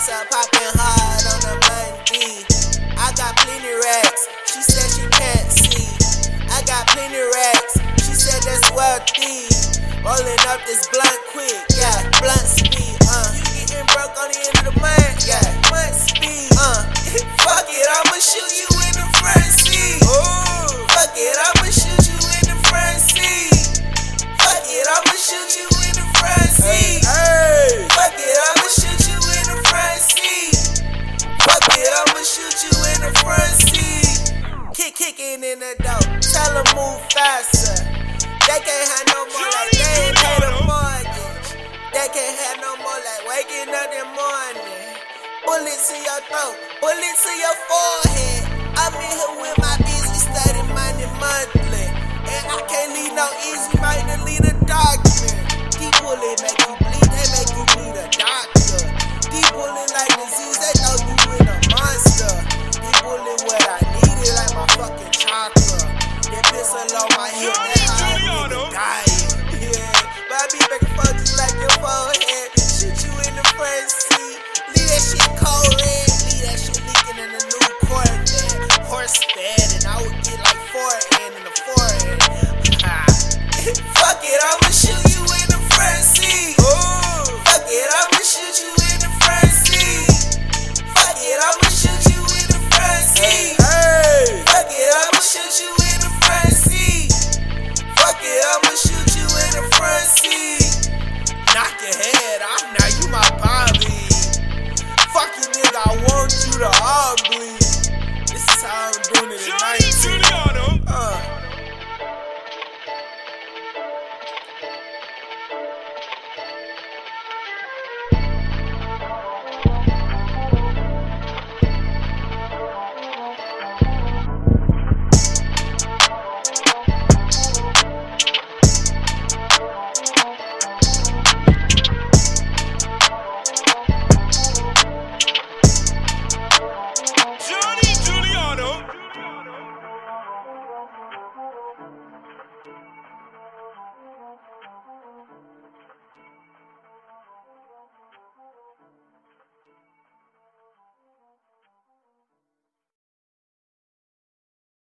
outside popping hard on the Monday. I got plenty racks. She said she can't see. I got plenty racks. She said that's wealthy. Rolling up this blunt quick, yeah, blunt speed, uh. You getting broke on the end of the month, yeah, million in the dough. Tell them move faster. They can't have no more like they ain't paid the mortgage. They can't have no more like waking up in the morning. Bullets in your throat, bullets in your forehead. I'm in here with my. cold.